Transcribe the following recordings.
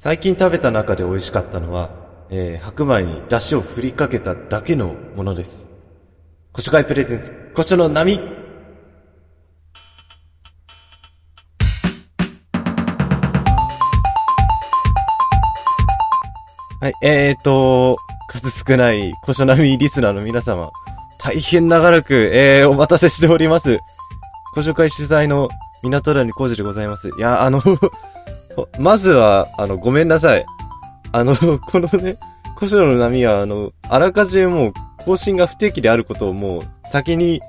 最近食べた中で美味しかったのは、えー、白米に出汁を振りかけただけのものです。古書会プレゼンツ、古書の波はい、えーと、数少ない古書並リスナーの皆様、大変長らく、えー、お待たせしております。古書会主催の港谷浩二でございます。いや、あのまずは、あの、ごめんなさい。あの、このね、古書の波は、あの、あらかじめもう、更新が不定期であることをもう、先に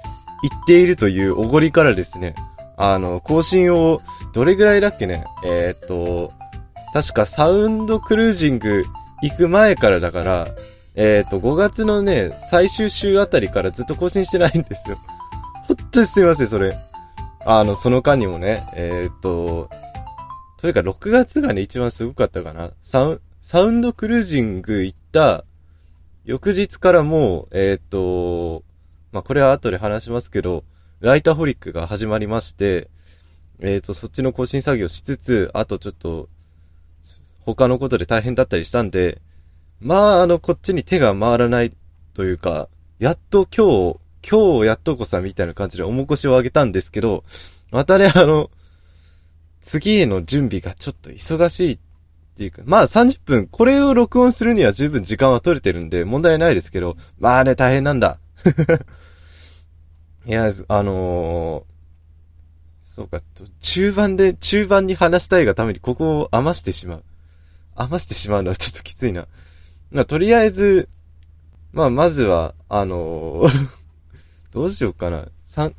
言っているというおごりからですね、あの、更新を、どれぐらいだっけね、えー、っと、確かサウンドクルージング行く前からだから、えっ、と、5月のね、最終週あたりからずっと更新してないんですよ。ほんとにすいません、それ。あの、その間にもね、えっ、と、というか6月がね、一番すごかったかな。サウサウンドクルージング行った翌日からもう、えっ、ー、と、まあ、これは後で話しますけど、ライターホリックが始まりまして、えっ、と、そっちの更新作業しつつ、あとちょっと、他のことで大変だったりしたんで、まあ、あの、こっちに手が回らないというか、やっと今日、今日やっとこさみたいな感じで重腰を上げたんですけど、またね、あの、次への準備がちょっと忙しいっていうか、まあ30分、これを録音するには十分時間は取れてるんで問題ないですけど、まあね、大変なんだ。いや、あのー、そうか、中盤で、中盤に話したいがためにここを余してしまう。余してしまうのは ちょっときついな。まあ、とりあえず、まあ、まずは、あのー どうしようかな。三、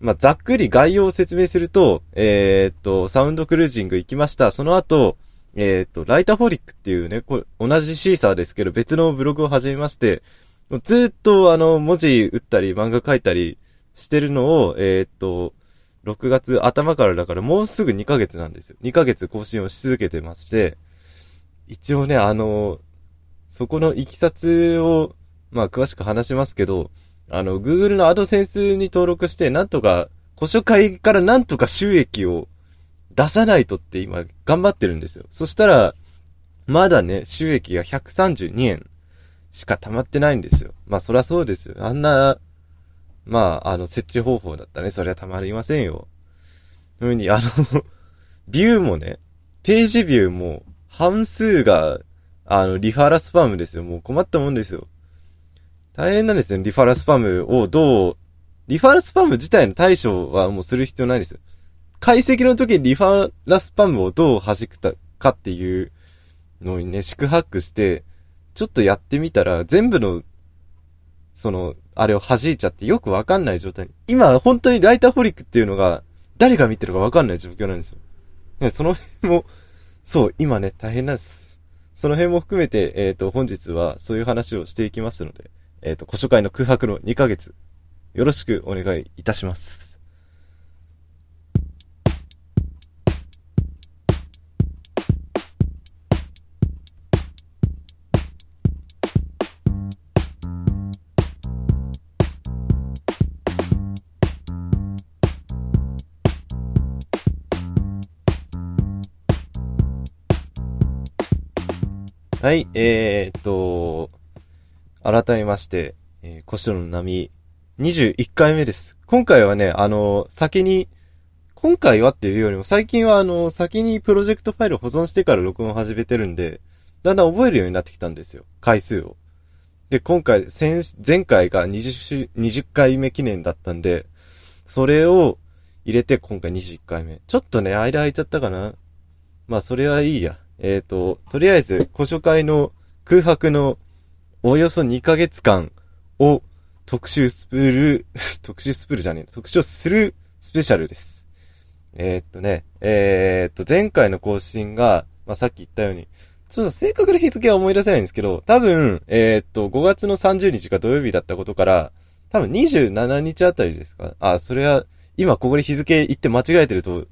まあ、ざっくり概要を説明すると、えー、っと、サウンドクルージング行きました。その後、えー、っと、ライタフォリックっていうね、これ、同じシーサーですけど、別のブログを始めまして、ずっとあの、文字打ったり、漫画書いたりしてるのを、えー、っと、6月頭からだからもうすぐ2ヶ月なんですよ。2ヶ月更新をし続けてまして、一応ね、あの、そこの行きさつを、まあ詳しく話しますけど、あの、Google のアドセンスに登録して、なんとか、古書会からなんとか収益を出さないとって今頑張ってるんですよ。そしたら、まだね、収益が132円しか溜まってないんですよ。まあそりゃそうですよ。あんな、まあ、あの、設置方法だったね、そりゃ溜まりませんよ。ふうに、あのビューもね、ページビューも、半数が、あの、リファラスパムですよ。もう困ったもんですよ。大変なんですよ、リファラスパムをどう、リファラスパム自体の対処はもうする必要ないですよ。解析の時にリファラスパムをどう弾くかっていうのにね、四苦八苦して、ちょっとやってみたら、全部の、その、あれを弾いちゃってよくわかんない状態に。今、本当にライターホリックっていうのが、誰が見てるかわかんない状況なんですよ。ね、その辺も、そう、今ね、大変なんです。その辺も含めて、えっ、ー、と、本日はそういう話をしていきますので、えっ、ー、と、古書会の空白の2ヶ月、よろしくお願いいたします。はい、えー、っと、改めまして、えー、コシの波、21回目です。今回はね、あの、先に、今回はっていうよりも、最近はあの、先にプロジェクトファイル保存してから録音始めてるんで、だんだん覚えるようになってきたんですよ。回数を。で、今回、前、前回が20、20回目記念だったんで、それを入れて今回21回目。ちょっとね、間空いちゃったかな。まあ、それはいいや。えっ、ー、と、とりあえず、古書会の空白のおよそ2ヶ月間を特集スプール、特集スプールじゃねえ、特集するスペシャルです。えー、っとね、えー、っと、前回の更新が、まあ、さっき言ったように、ちょっと正確な日付は思い出せないんですけど、多分、えー、っと、5月の30日が土曜日だったことから、多分27日あたりですか？あ、それは、今ここで日付言って間違えてると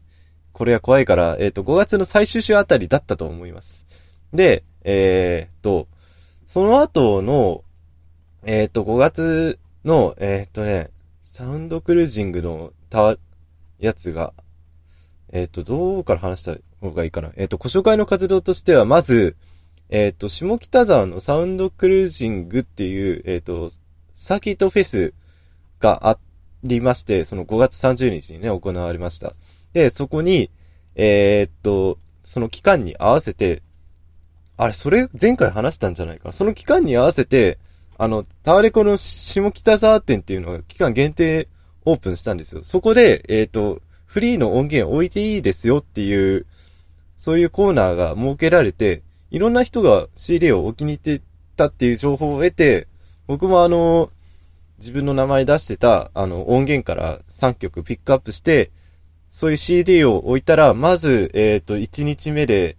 これは怖いから、えっ、と、5月の最終週あたりだったと思います。で、えっ、と、その後の、えっ、ー、と、5月の、えっ、とね、サウンドクルージングのたわ、やつが、えっ、と、どうから話した、方がいいかな。えっ、と、ご紹介の活動としては、まず、えっ、と、下北沢のサウンドクルージングっていう、えっ、と、サーキットフェスがありまして、その5月30日にね、行われました。で、そこに、えっと、その期間に合わせて、あれ、それ前回話したんじゃないか？な。その期間に合わせて、あの、タワレコの下北沢店っていうのが期間限定オープンしたんですよ。そこで、えっ、ー、と、フリーの音源置いていいですよっていう、そういうコーナーが設けられて、いろんな人が CD をお気に入ってたっていう情報を得て、僕もあの、自分の名前出してた、あの、音源から3曲ピックアップして、そういう CD を置いたら、まず、えっ、ー、と、1日目で、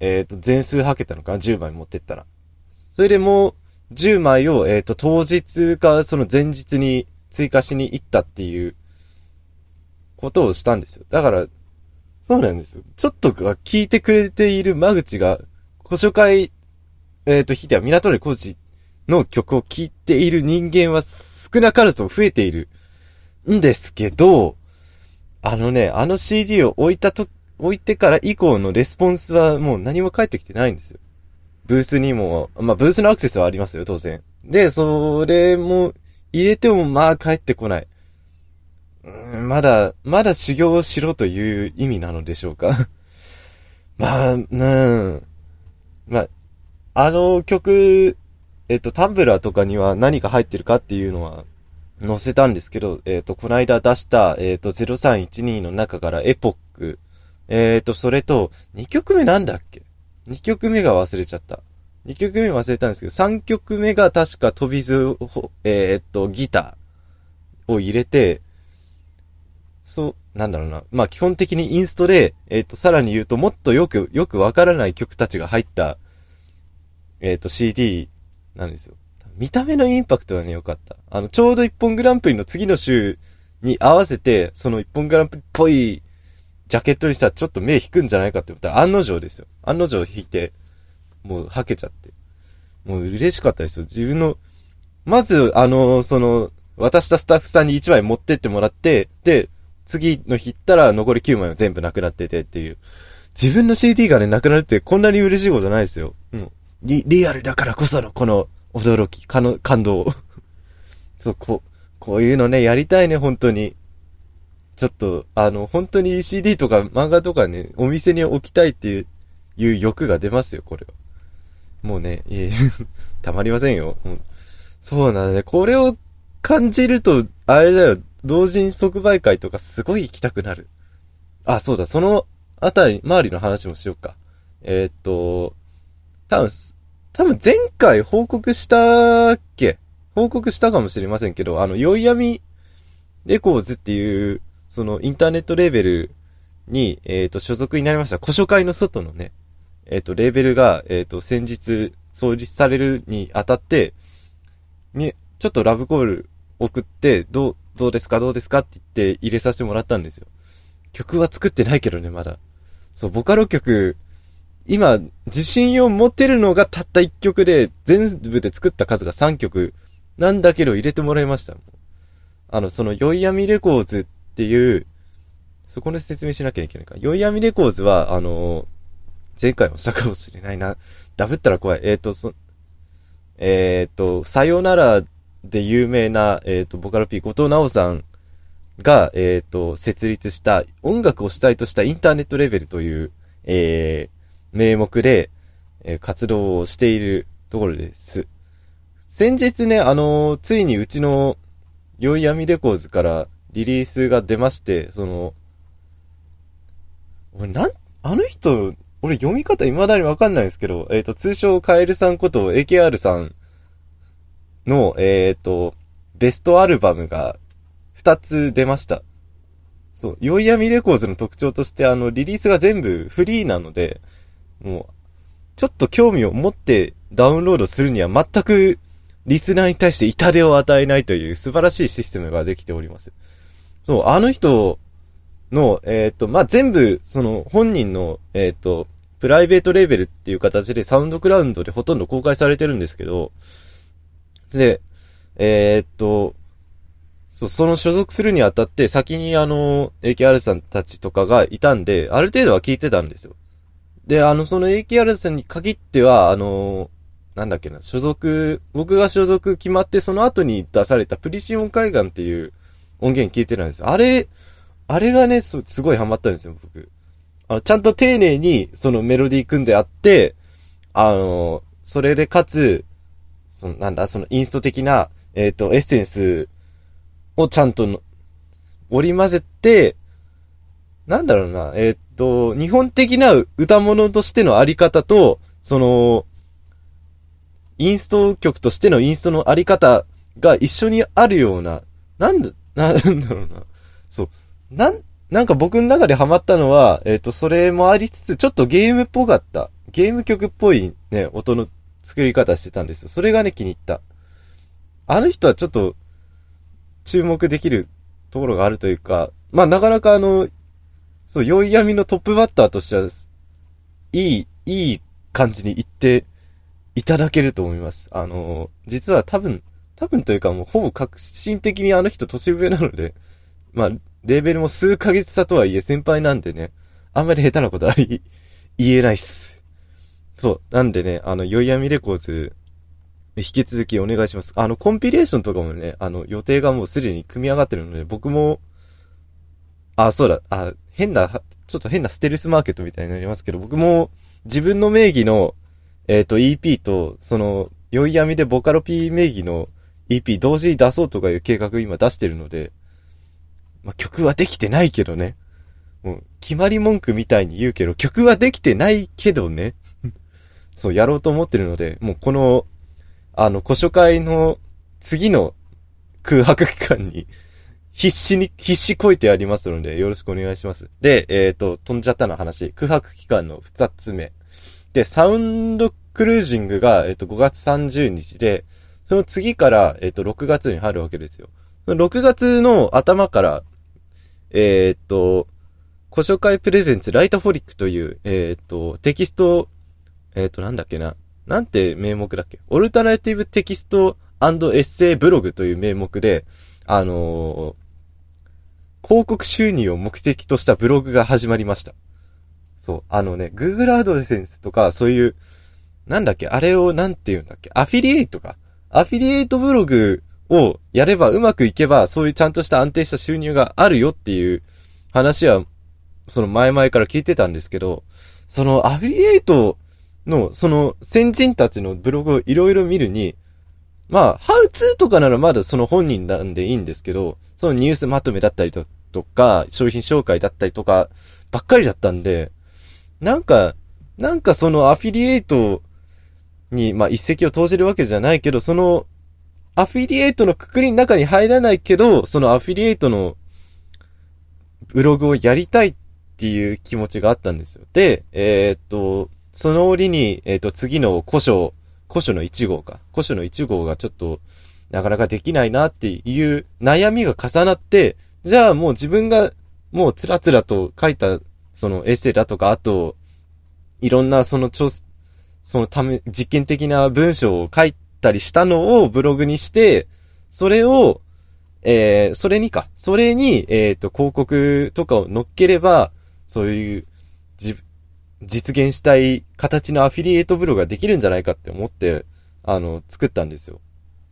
えっ、ー、と、全数はけたのか？な ?10 枚持ってったら。それでもう、10枚を、えっ、ー、と、当日か、その前日に追加しに行ったっていう、ことをしたんですよ。だから、そうなんですよ。ちょっとが聞いてくれている間口が、ご紹介、えっ、ー、と、ひでは港根コーチの曲を聴いている人間は少なからず増えているんですけど、あのね、あの CD を置いたと、置いてから以降のレスポンスはもう何も返ってきてないんですよ。ブースにも、まあ、ブースのアクセスはありますよ、当然。で、それも入れてもまあ返ってこない。まだ、まだ修行をしろという意味なのでしょうか。まあ、うん。まあ、あの曲、えっと、タンブラーとかには何が入ってるかっていうのは、載せたんですけど、えっ、と、この間出した、えっ、と、0312の中からエポック。えっ、ー、と、それと、2曲目なんだっけ ?2 曲目が忘れちゃった。2曲目忘れたんですけど、3曲目が確か飛び図、えっと、ギターを入れて、そう、なんだろうな。まあ、基本的にインストで、えっと、さらに言うと、もっとよく、よくわからない曲たちが入った、えっと、CD なんですよ。見た目のインパクトはね、良かった。あの、ちょうど一本グランプリの次の週に合わせて、その一本グランプリっぽいジャケットにしたらちょっと目引くんじゃないかって思ったら案の定ですよ。案の定引いて、もう、はけちゃって。もう嬉しかったですよ。自分の、まず、あの、その、渡したスタッフさんに1枚持ってってもらって、で、次の日行ったら残り9枚は全部なくなっててっていう。自分の CD がね、なくなるってこんなに嬉しいことないですよ。うん。リ、リアルだからこそのこの驚き、かの、感動。そう、こう、こういうのね、やりたいね、本当に。ちょっと、あの、本当に CD とか漫画とかね、お店に置きたいっていう、いう欲が出ますよ、これは。もうね、いえ、たまりませんよ。そうなんだね。これを感じると、あれだよ、同人即売会とかすごい行きたくなる。あ、そうだ、そのあたり、周りの話もしようか。えー、っと、多分、多分前回報告したっけ？報告したかもしれませんけど、あの、酔い闇レコーズっていう、そのインターネットレーベルに、えっ、ー、と、所属になりました。古書会の外のね、えっ、ー、と、レーベルが、えっ、ー、と、先日創立されるにあたって、ちょっとラブコール送って、どう、どうですか？どうですか？って言って入れさせてもらったんですよ。曲は作ってないけどね、まだ。そう、ボカロ曲、今、自信を持てるのがたった1曲で、全部で作った数が3曲なんだけど入れてもらいました。あの、その、酔い闇レコーズっていう、そこで説明しなきゃいけないか。酔い闇レコーズは、あの前回もしたかもしれないな。ダブったら怖い。えっ、ー、と、そ、えっ、ー、と、さよならで有名な、えっ、と、ボカロ P、後藤直さんが、えっ、と、設立した音楽を主体としたインターネットレベルという、え名目で、え活動をしているところです。先日ね、あの、ついにうちの、酔い闇レコーズからリリースが出まして、その、俺なん、あの人、俺読み方未だにわかんないですけど、えっ、ー、と、通称カエルさんこと AKR さんの、えっ、ー、と、ベストアルバムが2つ出ました。そう、酔い闇レコーズの特徴として、あの、リリースが全部フリーなので、もう、ちょっと興味を持ってダウンロードするには全くリスナーに対して痛手を与えないという素晴らしいシステムができております。そう、あの人の、えっ、と、まあ、全部、その、本人の、えっ、と、プライベートレーベルっていう形でサウンドクラウンドでほとんど公開されてるんですけど、で、えっ、と、そ、その所属するにあたって先にあの、AKR さんたちとかがいたんで、ある程度は聞いてたんですよ。で、あの、その AKR さんに限っては、あの、なんだっけな、所属、僕が所属決まってその後に出されたプリシオン海岸っていう音源聞いてたんですよ。あれ、あれがね、すごいハマったんですよ、僕。あの、ちゃんと丁寧にそのメロディー組んであって、あの、それでかつ、その、なんだ、そのインスト的な、えっ、ー、と、エッセンスをちゃんと織り交ぜて、なんだろうな、えっ、ー、と、日本的な歌物としてのあり方と、その、インスト曲としてのインストのあり方が一緒にあるような、なんだ、なんだろうな。そう。なん、なんか僕の中でハマったのは、えっ、ー、と、それもありつつ、ちょっとゲームっぽかった。ゲーム曲っぽいね、音の作り方してたんですよ。それがね、気に入った。あの人はちょっと、注目できるところがあるというか、まあ、なかなかあの、そう、酔い闇のトップバッターとしては、いい、いい感じに言っていただけると思います。あの、実は多分、多分というかもうほぼ革新的にあの人年上なので、まあ、レベルも数ヶ月差とはいえ先輩なんでね、あんまり下手なことは言えないっす。そう。なんでね、あの、酔い闇レコーズ、引き続きお願いします。あの、コンピレーションとかもね、あの、予定がもうすでに組み上がってるので、僕も、あ、そうだ、あ、変な、ちょっと変なステルスマーケットみたいになりますけど、僕も自分の名義の、えっ、ー、と EP と、その、酔い闇でボカロ P 名義の EP 同時に出そうとかいう計画今出してるので、まあ、曲はできてないけどね。もう、決まり文句みたいに言うけど、曲はできてないけどね。そう、やろうと思ってるので、もうこの、あの、古書会の次の空白期間に、必死に、必死こいてやりますので、よろしくお願いします。で、えっ、ー、と、飛んじゃったの話、空白期間の二つ目。で、サウンドクルージングが、えっ、ー、と、5月30日で、その次から、えっ、ー、と、6月に入るわけですよ。6月の頭から、えー、っと、古書会 presents ライトフォリックという、えー、っと、テキスト、え、っと、なんだっけな。なんて名目だっけ？オルタナティブテキストエッセイブログという名目で、あの、広告収入を目的としたブログが始まりました。そう。あのね、Google AdSense とか、そういう、なんだっけ？あれをなんて言うんだっけ？アフィリエイトか。アフィリエイトブログをやればうまくいけば、そういうちゃんとした安定した収入があるよっていう話は、その前々から聞いてたんですけど、そのアフィリエイトの、その先人たちのブログをいろいろ見るに、まあ、ハウツーとかならまだその本人なんでいいんですけど、そのニュースまとめだったりとか、商品紹介だったりとか、ばっかりだったんで、なんか、なんかそのアフィリエイトに、まあ一石を投じるわけじゃないけど、そのアフィリエイトのくくりの中に入らないけど、そのアフィリエイトのブログをやりたいっていう気持ちがあったんですよ。で、えー、っと、その折に、えー、っと、次の古書、古書の1号か。古書の1号がちょっと、なかなかできないなっていう悩みが重なって、じゃあもう自分がもうつらつらと書いた、そのエッセイだとか、あと、いろんなその調、そのため、実験的な文章を書いたりしたのをブログにして、それを、えー、それにか、それに、えっ、ー、と、広告とかを乗っければ、そういう、じ、実現したい形のアフィリエイトブログができるんじゃないかって思って、あの、作ったんですよ。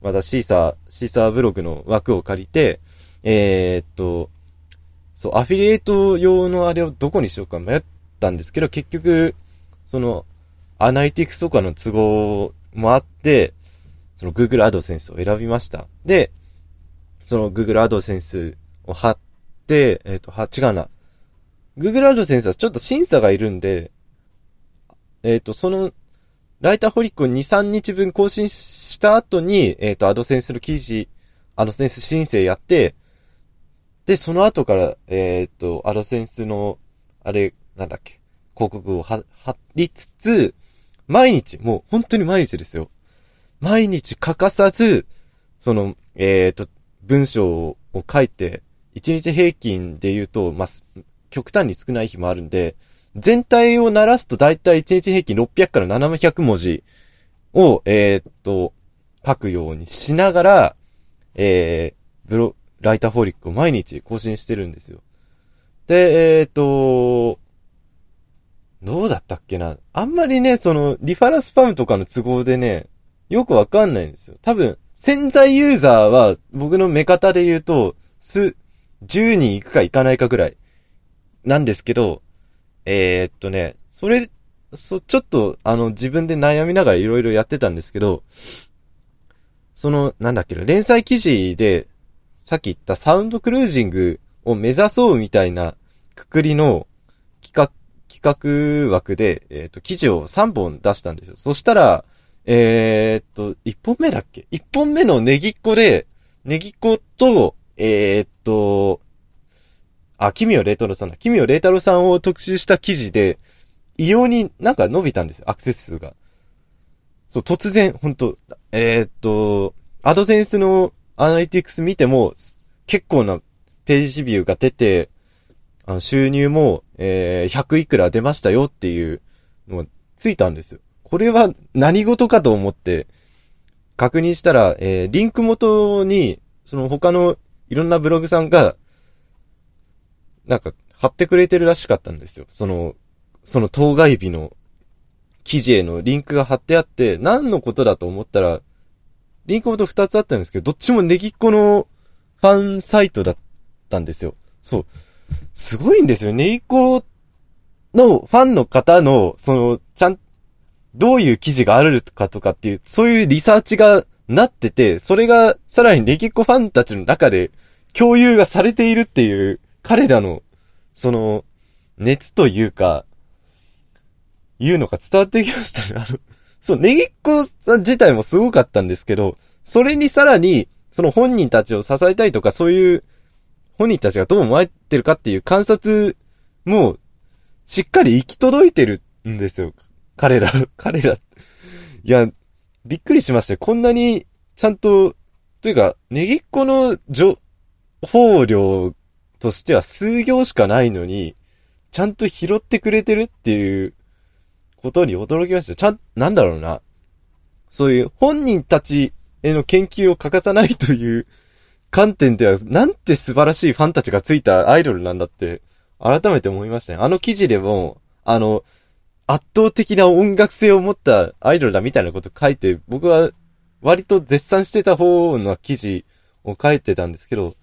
またシーサー、シーサーブログの枠を借りて、えー、っと、そう、アフィリエイト用のあれをどこにしようか迷ったんですけど、結局、その、アナリティクスとかの都合もあって、その Google AdSense を選びました。で、その Google AdSense を貼って、えっ、ー、と、は、違うな。Google AdSense はちょっと審査がいるんで、えっ、ー、と、その、ライターホリックを2、3日分更新した後に、えっ、ー、と、AdSense の記事、AdSense 申請やって、で、その後から、えっ、と、AdSense の、あれ、なんだっけ、広告を貼りつつ、毎日、もう本当に毎日ですよ。毎日欠かさず、その、えっ、ー、と、文章を書いて、1日平均で言うと、まあ、極端に少ない日もあるんで、全体を鳴らすとだいたい1日平均600から700文字を、えっ、と、書くようにしながら、えー、ブロ、ライターホーリックを毎日更新してるんですよ。で、えっ、と、どうだったけなあんまりね、その、リファラスパムとかの都合でね、よくわかんないんですよ。多分、潜在ユーザーは、僕の目方で言うと、す、10人行くか行かないかぐらい、なんですけど、えー、っとね、それ、そ、ちょっと、あの、自分で悩みながらいろいろやってたんですけど、その、なんだっけな、連載記事で、さっき言ったサウンドクルージングを目指そうみたいなくくりの、企画枠で、えっ、ー、と、記事を3本出したんですよ。そしたら、えー、っと、1本目だっけ ?1 本目のネギっ子で、ネギっ子と、えー、っと、あ、キミオレイタロさんだ。キミオレイタロさんを特集した記事で、異様になんか伸びたんですよ、アクセス数が。そう、突然、ほんと、えー、っと、アドセンスのアナリティクス見ても、結構なページビューが出て、あの、収入も、えー、100いくら出ましたよっていうのがついたんですよ。これは何事かと思って、確認したら、えー、リンク元に、その他のいろんなブログさんが、なんか、貼ってくれてるらしかったんですよ。その、その当該日の記事へのリンクが貼ってあって、何のことだと思ったら、リンク元二つあったんですけど、どっちもネギっ子のファンサイトだったんですよ。そう。すごいんですよ。ネギっ子のファンの方の、その、ちゃん、どういう記事があるかとかっていう、そういうリサーチがなってて、それがさらにネギっ子ファンたちの中で共有がされているっていう、彼らの、その、熱というか、いうのが伝わってきましたね。あの、そう、ネギっ子さん自体もすごかったんですけど、それにさらに、その本人たちを支えたいとか、そういう、本人たちがどう思われてるかっていう観察も、しっかり行き届いてるんですよ。彼ら、彼ら。いや、びっくりしました。こんなに、ちゃんと、というか、ネギっ子の情報量としては数行しかないのに、ちゃんと拾ってくれてるっていうことに驚きました。ちゃん、なんだろうな。そういう本人たちへの研究を欠かさないという観点では、なんて素晴らしいファンたちがついたアイドルなんだって、改めて思いましたね。あの記事でも、あの、圧倒的な音楽性を持ったアイドルだみたいなこと書いて、僕は割と絶賛してた方の記事を書いてたんですけど、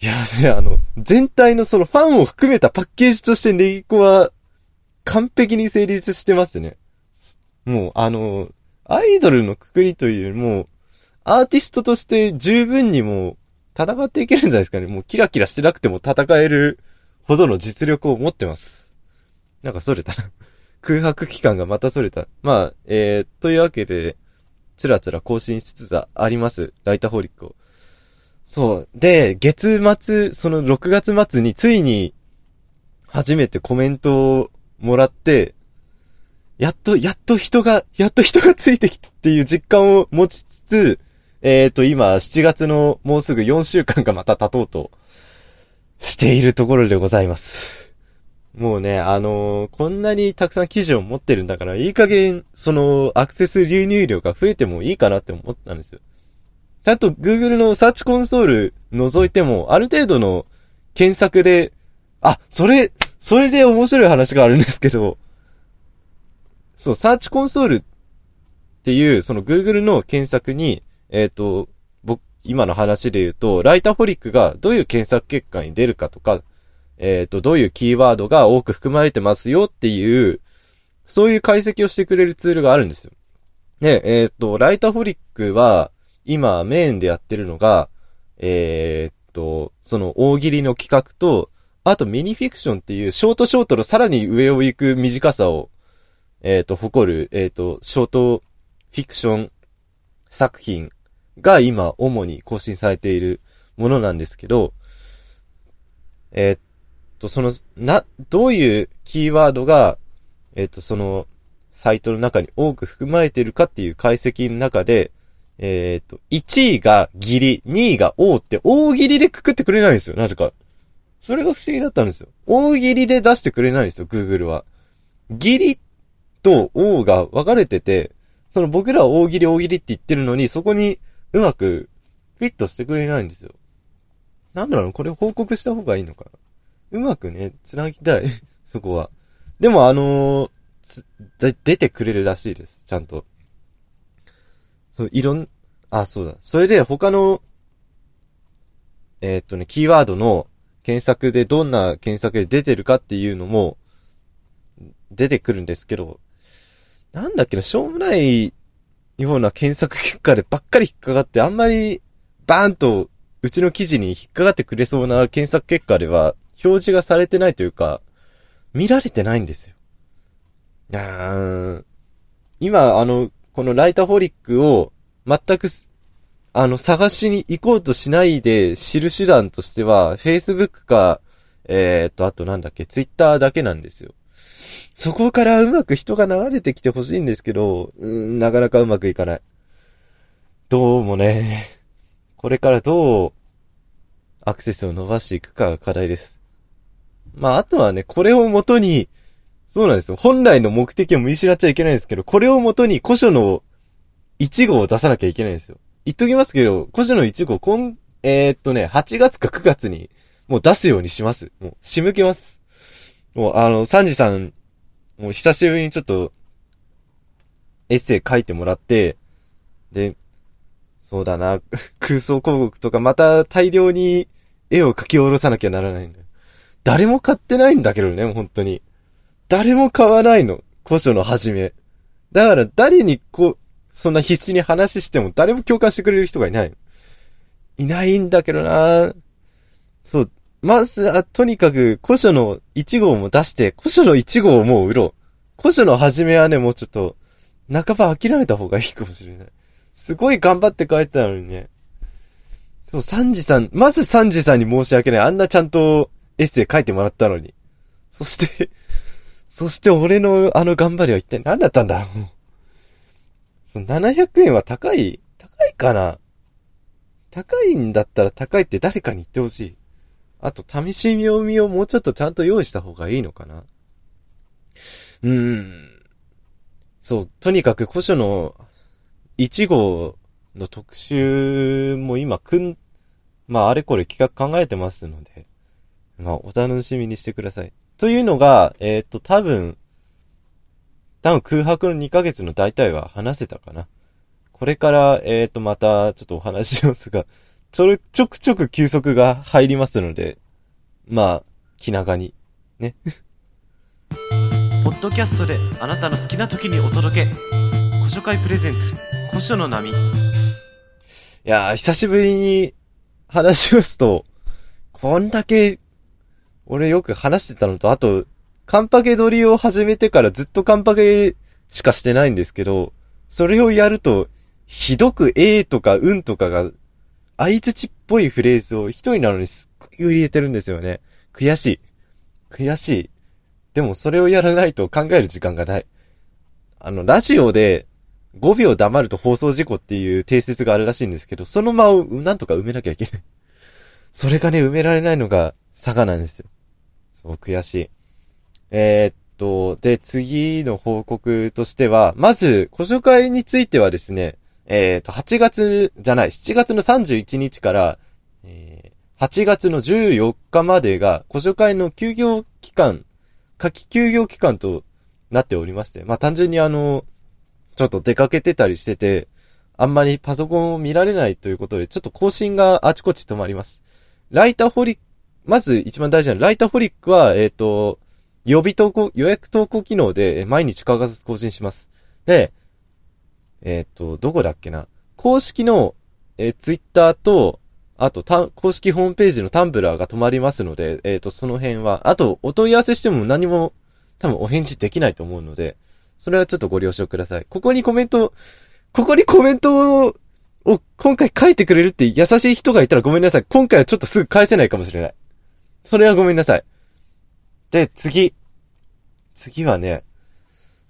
いやね、あの、全体のそのファンを含めたパッケージとしてネギコは完璧に成立してますね。もう、あの、アイドルのくくりというよりも、アーティストとして十分にも戦っていけるんじゃないですかね。もうキラキラしてなくても戦えるほどの実力を持ってます。なんかそれたな。空白期間がまたそれた。まあ、えー、というわけで、つらつら更新しつつあります。ライターホリックを。そう。で、月末、その6月末についに、初めてコメントをもらって、やっと、やっと人が、やっと人がついてきたっていう実感を持ちつつ、えっ、ー、と、今、7月のもうすぐ4週間がまた経とうとしているところでございます。もうね、あのー、こんなにたくさん記事を持ってるんだから、いい加減、その、アクセス流入量が増えてもいいかなって思ったんですよ。ちゃんと Google のサーチコンソール覗いても、ある程度の検索で、あ、それ、それで面白い話があるんですけど、そう、サーチコンソールっていう、その Google の検索に、えっ、ー、と、僕、今の話で言うと、ライタホリックがどういう検索結果に出るかとか、えっ、ー、と、どういうキーワードが多く含まれてますよっていう、そういう解析をしてくれるツールがあるんですよ。で、えっ、ー、と、ライタホリックは、今メインでやってるのが、えっと、その大喜利の企画と、あとミニフィクションっていうショートショートのさらに上を行く短さを、えっ、と、誇る、えっ、と、ショートフィクション作品が今主に更新されているものなんですけど、えっ、と、その、な、どういうキーワードが、えっ、と、その、サイトの中に多く含まれているかっていう解析の中で、えっ、と、1位がギリ、2位が王って大喜利でくくってくれないんですよ、なぜか。それが不思議だったんですよ。大喜利で出してくれないんですよ、Google は。ギリと王が分かれてて、その僕らは大喜利大喜利って言ってるのに、そこにうまくフィットしてくれないんですよ。なんだろう、これ報告した方がいいのかな？うまくね、繋ぎたい。そこは。でもあのー、出てくれるらしいです。ちゃんと。そう、いろん、あ、そうだ。それで他の、えー、っとね、キーワードの検索でどんな検索で出てるかっていうのも、出てくるんですけど、なんだっけな、しょうもないような検索結果でばっかり引っかかって、あんまりバーンとうちの記事に引っかかってくれそうな検索結果では表示がされてないというか、見られてないんですよ。いやー今、あの、このライターホリックを全く、あの、探しに行こうとしないで知る手段としては、Facebook か、えー、と、あとなんだっけ、Twitter だけなんですよ。そこからうまく人が流れてきてほしいんですけど、うん、なかなかうまくいかない。どうもね、これからどうアクセスを伸ばしていくかが課題です。まあ、あとはね、これをもとに、そうなんですよ。本来の目的を見失っちゃいけないんですけど、これをもとに古書の1号を出さなきゃいけないんですよ。言っときますけど、古書の1号、こん、えー、っとね、8月か9月に、もう出すようにします。もう、仕向けます。もう、あの、サンジさんもう久しぶりにちょっと、エッセイ書いてもらって、で、そうだな、空想広告とかまた大量に絵を描き下ろさなきゃならないんだよ。誰も買ってないんだけどね、本当に。誰も買わないの。古書の始め。だから誰にこう、そんな必死に話しても誰も共感してくれる人がいない。いないんだけどなそう、まずは、とにかく、古書の1号も出して、古書の1号をもう売ろう。古書の始めはね、もうちょっと、半ば諦めた方がいいかもしれない。すごい頑張って書いてたのにね。そう、サンジさん、まずサンジさんに申し訳ない。あんなちゃんとエッセイ書いてもらったのに。そして そして俺のあの頑張りは一体何だったんだろう。その700円は高い高いかな高いんだったら高いって誰かに言ってほしい。あと、試し読みをもうちょっとちゃんと用意した方がいいのかな？うーん。そう、とにかく古書の1号の特集も今くん、まああれこれ企画考えてますので、まあお楽しみにしてください。というのが、えっ、と多分、多分空白の2ヶ月の大体は話せたかな。これから、えっ、とまたちょっとお話しますが、ちょ、ちょくちょく休息が入りますので、まあ、気長に。ね。ポッドキャストであなたの好きな時にお届け。古書会プレゼンツ、古書の波。いやー、久しぶりに話しますと、こんだけ、俺よく話してたのと、あと、カンパケ撮りを始めてからずっとカンパケしかしてないんですけど、それをやると、ひどくえーとかうんとかが相槌っぽいフレーズを一人なのにすっごい入れてるんですよね。悔しい。悔しい。でもそれをやらないと考える時間がない。あの、ラジオで5秒黙ると放送事故っていう定説があるらしいんですけど、その間をなんとか埋めなきゃいけない。それがね、埋められないのが佐賀なんですよ。そう、悔しい。えー、っと、で、次の報告としては、まず、古書会についてはですね、えっ、ー、と、8月じゃない、7月の31日から、えー、8月の14日までが、古書会の休業期間、夏季休業期間となっておりまして、まあ単純にあの、ちょっと出かけてたりしてて、あんまりパソコンを見られないということで、ちょっと更新があちこち止まります。ライターホリック、まず一番大事なライターホリックは、えっ、ー、と、予備投稿、予約投稿機能で毎日欠かさず更新します。で、えっ、ー、と、どこだっけな？公式の、えー、ツイッターと、あと、た、公式ホームページのタンブラーが止まりますので、えっ、ー、と、その辺は、あと、お問い合わせしても何も、多分お返事できないと思うので、それはちょっとご了承ください。ここにコメント、ここにコメントを、を今回書いてくれるって優しい人がいたらごめんなさい。今回はちょっとすぐ返せないかもしれない。それはごめんなさい。で、次。次はね、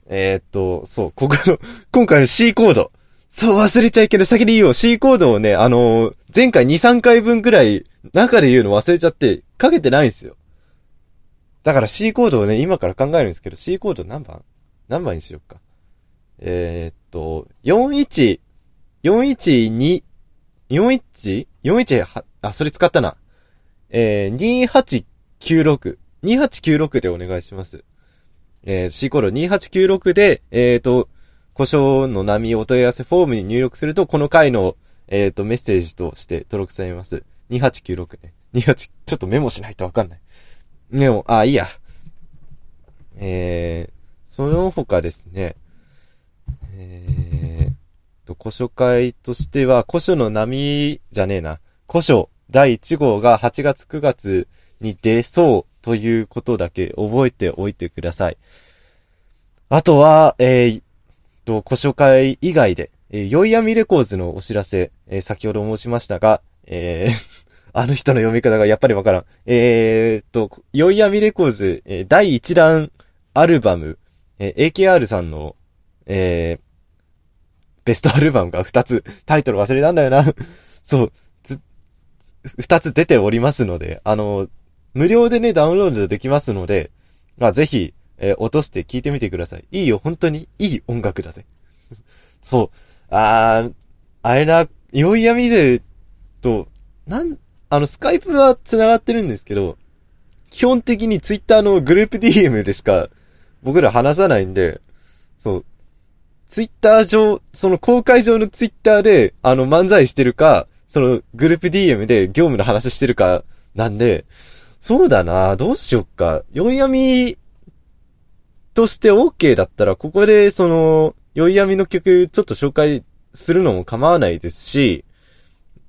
えー、っと、そう、ここの、今回の C コード。そう、忘れちゃいけない。先に言おう。C コードをね、あのー、前回2、3回分くらい、中で言うの忘れちゃって、かけてないんですよ。だから C コードをね、今から考えるんですけど、C コード何番？何番にしようか？えー、っと、41、412、41?41 は、あ、それ使ったな。えー、2896、2896でお願いします。えー、C コロ2896で、えーと、故障の波お問い合わせフォームに入力すると、この回の、えーと、メッセージとして登録されます。2896ね。28、ちょっとメモしないとわかんない。メモ、あ、いいや。えー、その他ですね、えーと、古書会としては、古書の波じゃねえな。古書第1号が8月9月に出そうということだけ覚えておいてください。あとは、えー、と、古書会以外で、えー、ヨイヤミレコーズのお知らせ、えー、先ほど申しましたが、えー あの人の読み方がやっぱりわからん。えー、と、ヨイヤミレコーズ、えー、第1弾アルバム、えー、AKR さんの、えー、ベストアルバムが2つ、タイトル忘れたんだよな。そう、2つ出ておりますので、あの、無料でね、ダウンロードできますので、まあ、ぜひ、えー、落として聞いてみてください。いいよ、本当にいい音楽だぜ。そう。あー、あれだ、ヨイヤミで、と、なん、あの、スカイプは繋がってるんですけど、基本的にツイッターのグループ DM でしか僕ら話さないんで、そう。ツイッター上、その公開上のツイッターで、あの漫才してるか、そのグループ DM で業務の話してるか、なんで、そうだなどうしよっか。ヨイヤミとして OK だったら、ここでその、ヨイヤミの曲ちょっと紹介するのも構わないですし、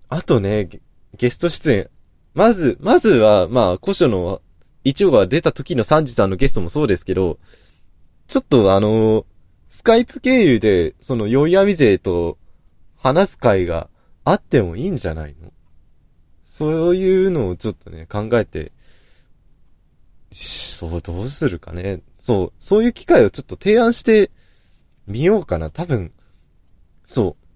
あとね、ゲスト出演。まず、まずは、まあ、古書の、一応が出た時のサンジさんのゲストもそうですけど、ちょっとあの、スカイプ経由で、その、ヨイヤミ勢と話す会があってもいいんじゃないの？そういうのをちょっとね、考えて、そう、どうするかね。そう、そういう機会をちょっと提案してみようかな。多分、そう。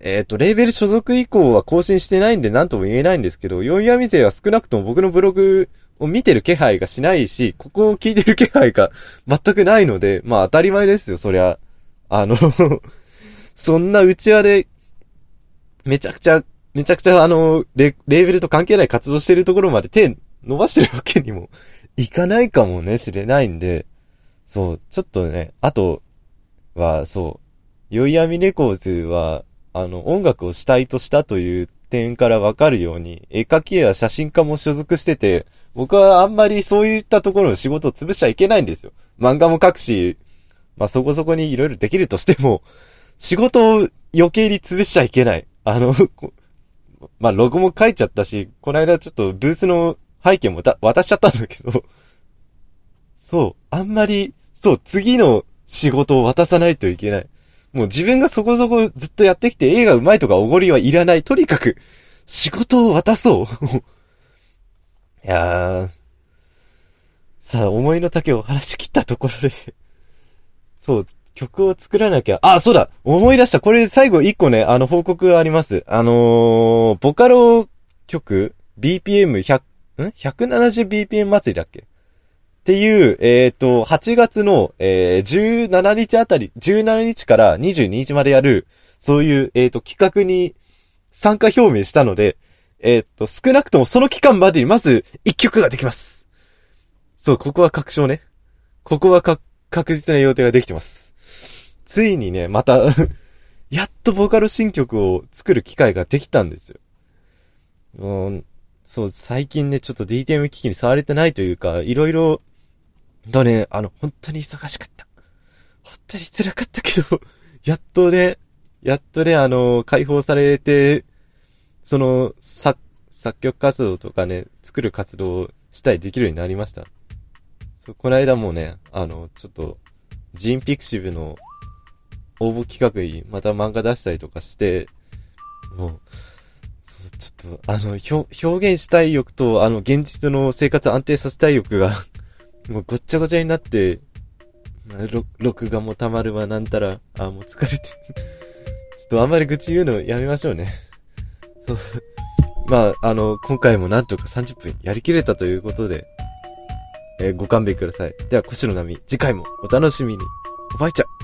えっ、ー、と、レーベル所属以降は更新してないんで何とも言えないんですけど、ヨイヤミ勢は少なくとも僕のブログを見てる気配がしないし、ここを聞いてる気配が全くないので、まあ当たり前ですよ、そりゃ。あの そんな内輪で、めちゃくちゃ、めちゃくちゃあのレ、レーベルと関係ない活動してるところまで手伸ばしてるわけにもいかないかもね、しれないんで、そう、ちょっとね、あとは、そう、ヨイヤミレコーズは、あの、音楽を主体としたという点からわかるように、絵描きや写真家も所属してて、僕はあんまりそういったところの仕事を潰しちゃいけないんですよ。漫画も描くし、まあ、そこそこにいろいろできるとしても、仕事を余計に潰しちゃいけない。あの、まあ、ロゴも書いちゃったし、この間ちょっとブースの背景も渡しちゃったんだけど、そう、あんまり、そう、次の仕事を渡さないといけない。もう自分がそこそこずっとやってきて映画上手いとかおごりはいらない。とにかく、仕事を渡そう。いやー。さあ、思いの丈を話し切ったところでそう、曲を作らなきゃ。あ、そうだ思い出したこれ最後一個ね、あの、報告があります。あのー、ボカロ曲 ?BPM100、ん ?170bpm 祭りだっけ？っていう、えっ、ー、と、8月の、えー、17日あたり、17日から22日までやる、そういう、えっ、ー、と、企画に参加表明したので、えっ、ー、と、少なくともその期間までにまず1曲ができます。そう、ここは確証ね。ここはか、確実な予定ができてます。ついにね、また やっとボーカル新曲を作る機会ができたんですよ。うん、そう、最近ね、ちょっと DTM 機器に触れてないというか、いろいろとね、あの、本当に忙しかった。本当に辛かったけど、やっとね、やっとね、あの、解放されて、その、作、作曲活動とかね、作る活動をしたりできるようになりました。そう、この間もね、あの、ちょっと、ジンピクシブの応募企画にまた漫画出したりとかして、もう、ちょっと、あの、表現したい欲と、あの、現実の生活安定させたい欲が もうごっちゃごちゃになって、録画も溜まるわなんたら、あ、もう疲れてちょっとあんまり愚痴言うのやめましょうね。そう。まあ、あの、今回もなんとか30分やりきれたということで、えー、ご勘弁ください。では、腰の波、次回もお楽しみに。おばいちゃん。